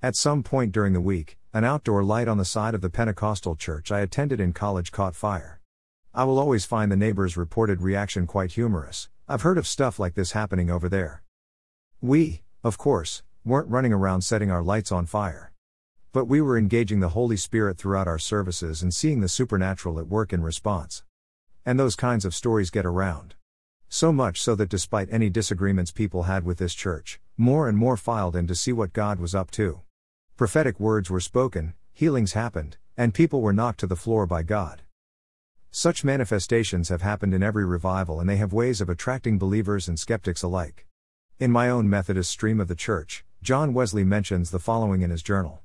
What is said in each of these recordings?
At some point during the week, an outdoor light on the side of the Pentecostal church I attended in college caught fire. I will always find the neighbors' reported reaction quite humorous. I've heard of stuff like this happening over there. We, of course, weren't running around setting our lights on fire. But we were engaging the Holy Spirit throughout our services and seeing the supernatural at work in response. And those kinds of stories get around. So much so that despite any disagreements people had with this church, more and more filed in to see what God was up to. Prophetic words were spoken, healings happened, and people were knocked to the floor by God. Such manifestations have happened in every revival and they have ways of attracting believers and skeptics alike. In my own Methodist stream of the church, John Wesley mentions the following in his journal.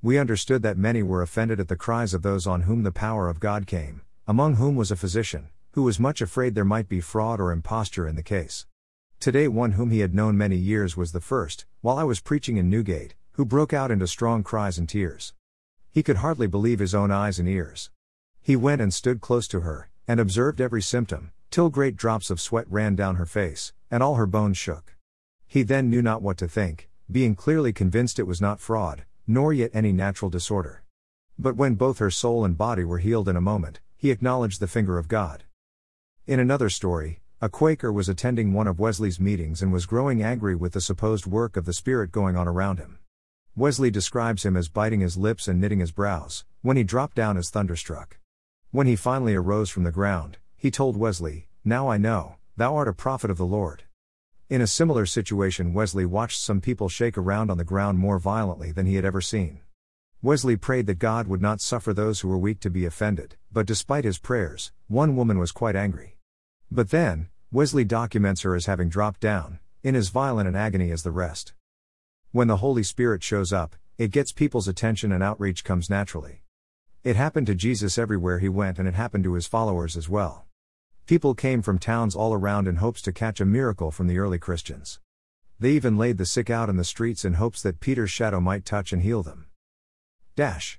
We understood that many were offended at the cries of those on whom the power of God came, among whom was a physician, who was much afraid there might be fraud or imposture in the case. Today, one whom he had known many years was the first, while I was preaching in Newgate, who broke out into strong cries and tears. He could hardly believe his own eyes and ears. He went and stood close to her, and observed every symptom, till great drops of sweat ran down her face, and all her bones shook. He then knew not what to think, being clearly convinced it was not fraud, nor yet any natural disorder. But when both her soul and body were healed in a moment, he acknowledged the finger of God. In another story, a Quaker was attending one of Wesley's meetings and was growing angry with the supposed work of the Spirit going on around him. Wesley describes him as biting his lips and knitting his brows, when he dropped down as thunderstruck. When he finally arose from the ground, he told Wesley, Now I know, thou art a prophet of the Lord. In a similar situation, Wesley watched some people shake around on the ground more violently than he had ever seen. Wesley prayed that God would not suffer those who were weak to be offended, but despite his prayers, one woman was quite angry. But then, Wesley documents her as having dropped down, in as violent an agony as the rest. When the Holy Spirit shows up, it gets people's attention and outreach comes naturally. It happened to Jesus everywhere he went and it happened to his followers as well. People came from towns all around in hopes to catch a miracle from the early Christians. They even laid the sick out in the streets in hopes that Peter's shadow might touch and heal them. Dash.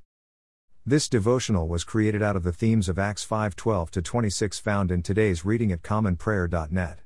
This devotional was created out of the themes of Acts 5:12 to 26 found in today's reading at commonprayer.net.